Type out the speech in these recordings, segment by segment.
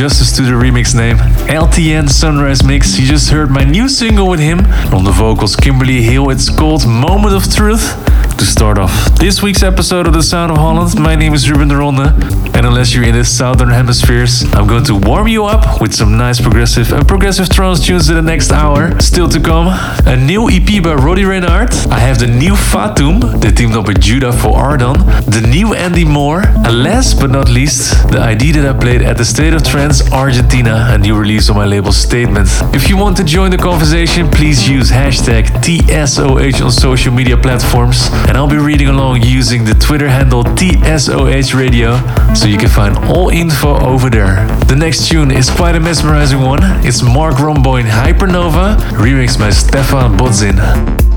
justice to the remix name. LTN Sunrise Mix. You just heard my new single with him. On the vocals, Kimberly Hale. It's called Moment of Truth to start off this week's episode of The Sound of Holland. My name is Ruben de Ronde, and unless you're in the southern hemispheres, I'm going to warm you up with some nice progressive and progressive trance tunes in the next hour. Still to come, a new EP by Roddy Reynaert. I have the new Fatum, that teamed up with Judah for Ardan, the new Andy Moor, and last but not least, the ID that I played at the State of Trance Argentina, a new release on my label Statement. If you want to join the conversation, please use hashtag TSOH on social media platforms and I'll be reading along using the Twitter handle TSOH Radio, so you can find all info over there. The next tune is quite a mesmerizing one. It's Marc Romboy Hypernova, remixed by Stephan Bodzin.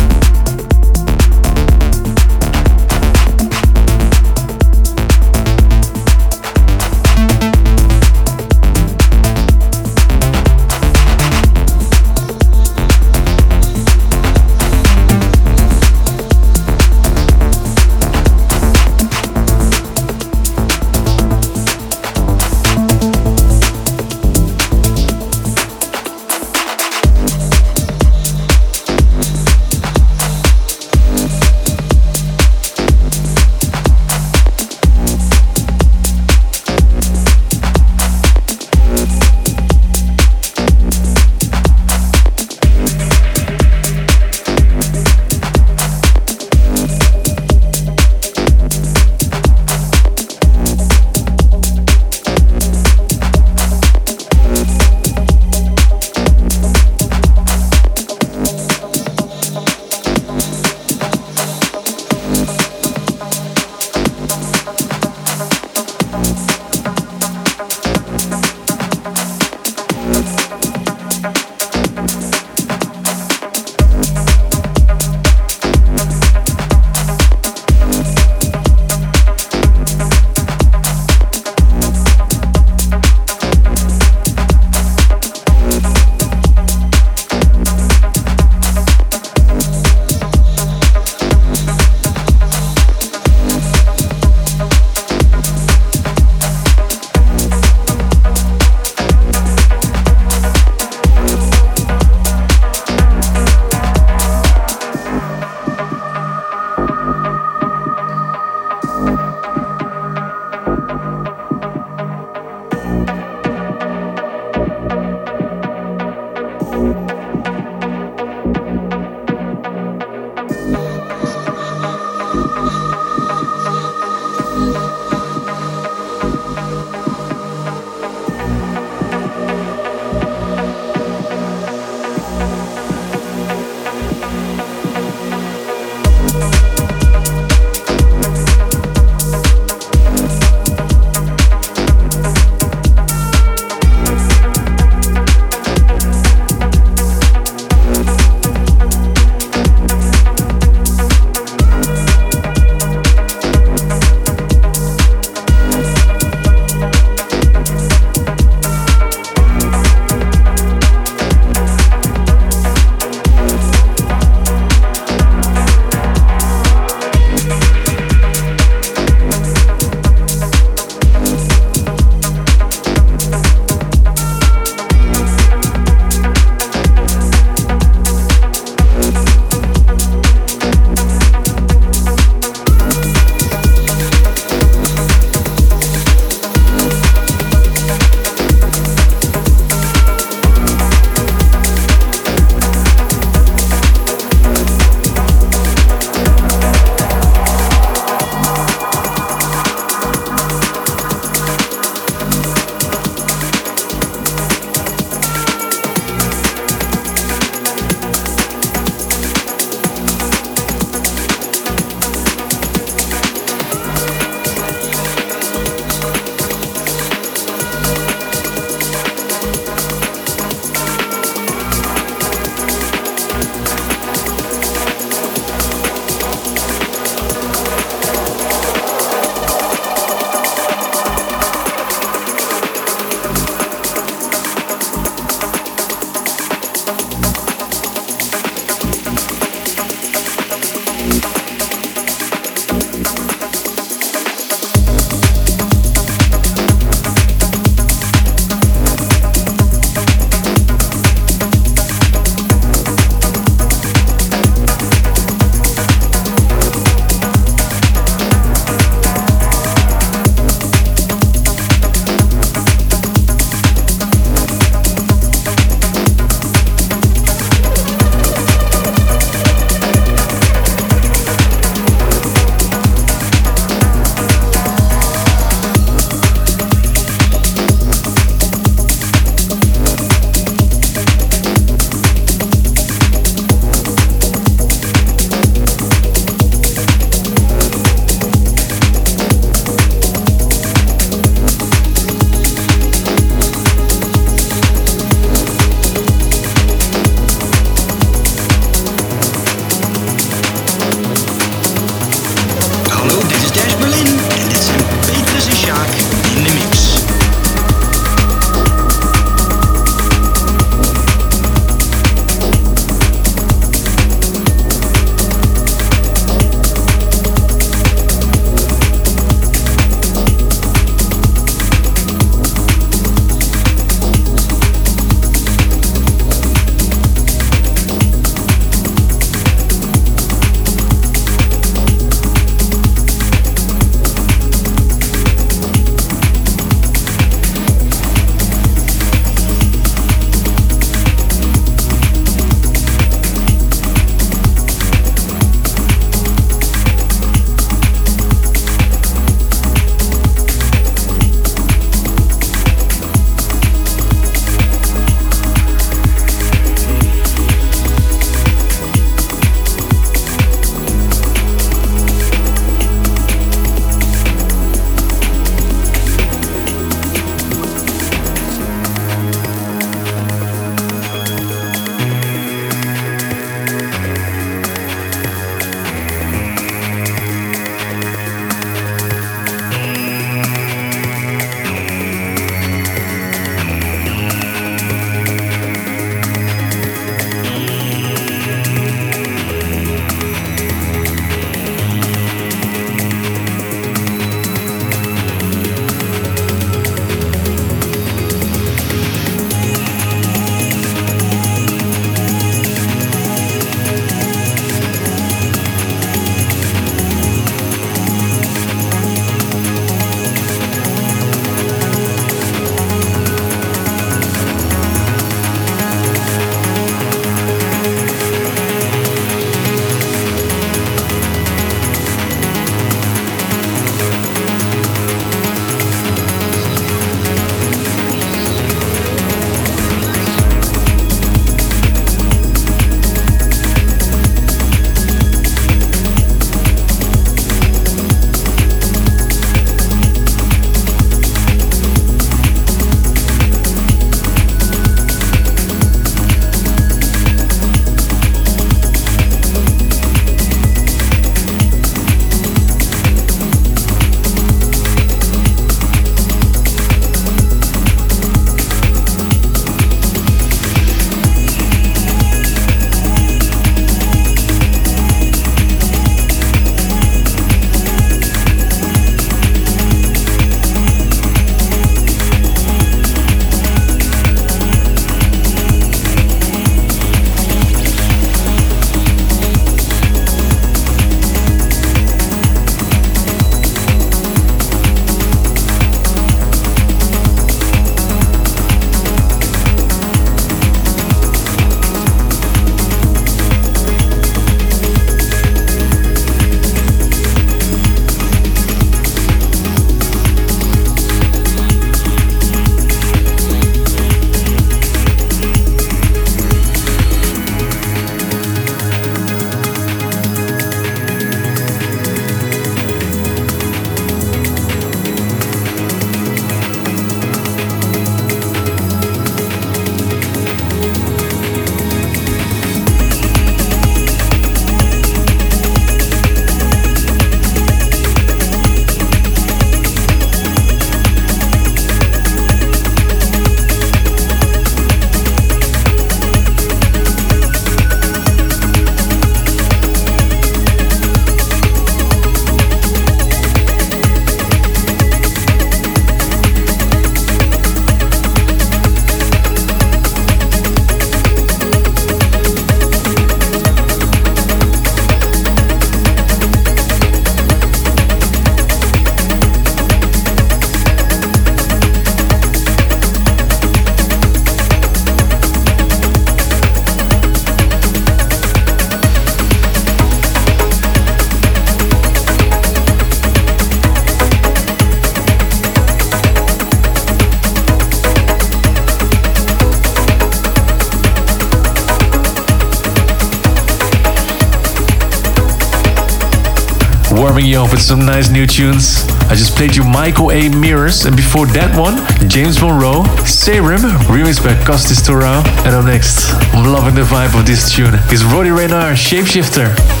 Some nice new tunes. I just played you Michael A. Mirrors, and before that one, James Monro, Serum, remixed by Costis Torrau. And up next, I'm loving the vibe of this tune, is Roddy Reynaert, Shapeshifter.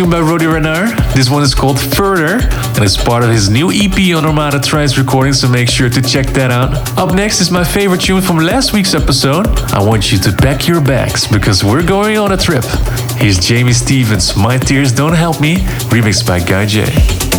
Tune by Roddy Reynaert. This one is called Further and it's part of his new EP on Armada Trice recording, so make sure to check that out. Up next is my favorite tune from last week's episode. I want you to pack your bags because we're going on a trip. Here's Jamie Stevens, My Tears Don't Help Me, remixed by Guy J.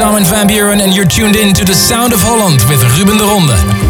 is Armin van Buren and you're tuned in to the Sound of Holland with Ruben de Ronde.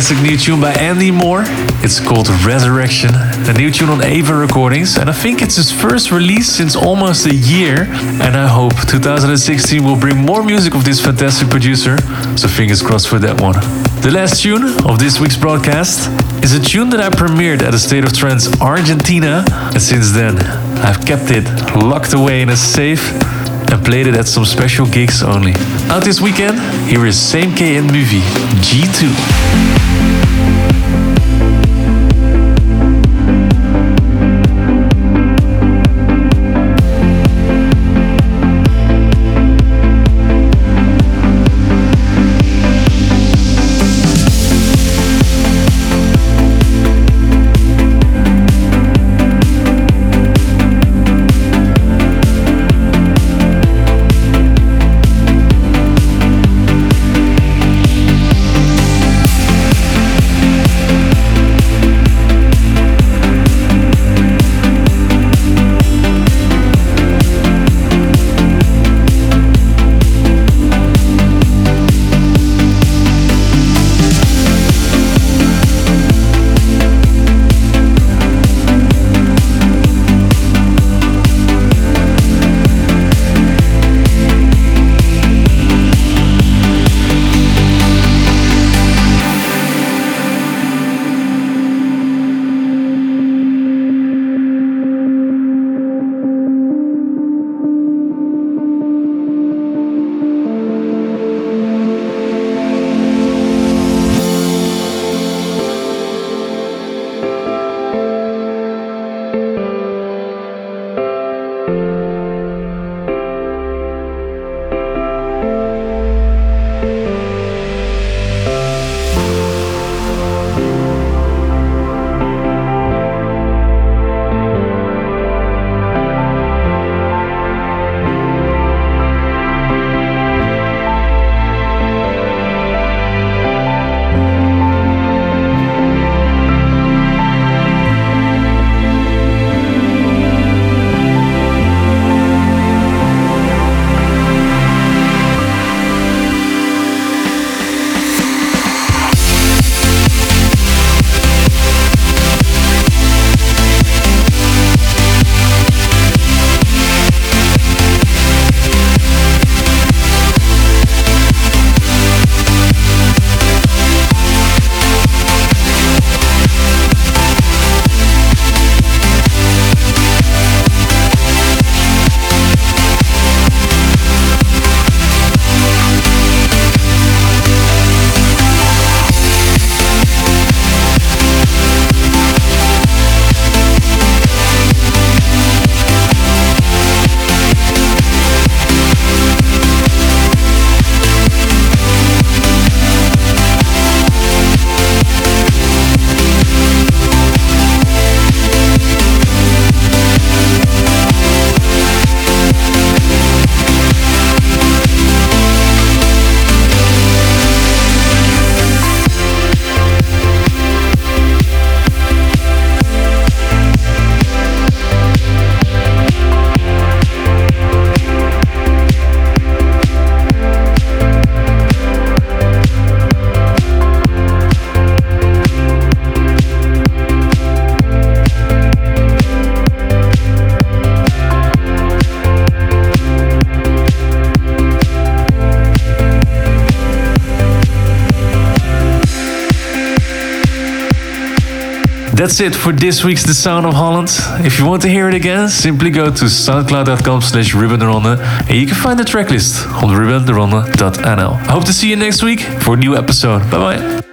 Fantastic new tune by Andy Moor. It's called Resurrection, a new tune on Ava Recordings, and I think it's his first release since almost a year. And I hope 2016 will bring more music of this fantastic producer, so fingers crossed for that one. The last tune of this week's broadcast is a tune that I premiered at a State of Trance Argentina, and since then I've kept it locked away in a safe and played it at some special gigs only. Out this weekend, here is Same K and Muvy G2. That's it for this week's The Sound of Holland. If you want to hear it again, simply go to soundcloud.com slash rubenderonde and you can find the tracklist on rubenderonde.nl. I hope to see you next week for a new episode. Bye bye.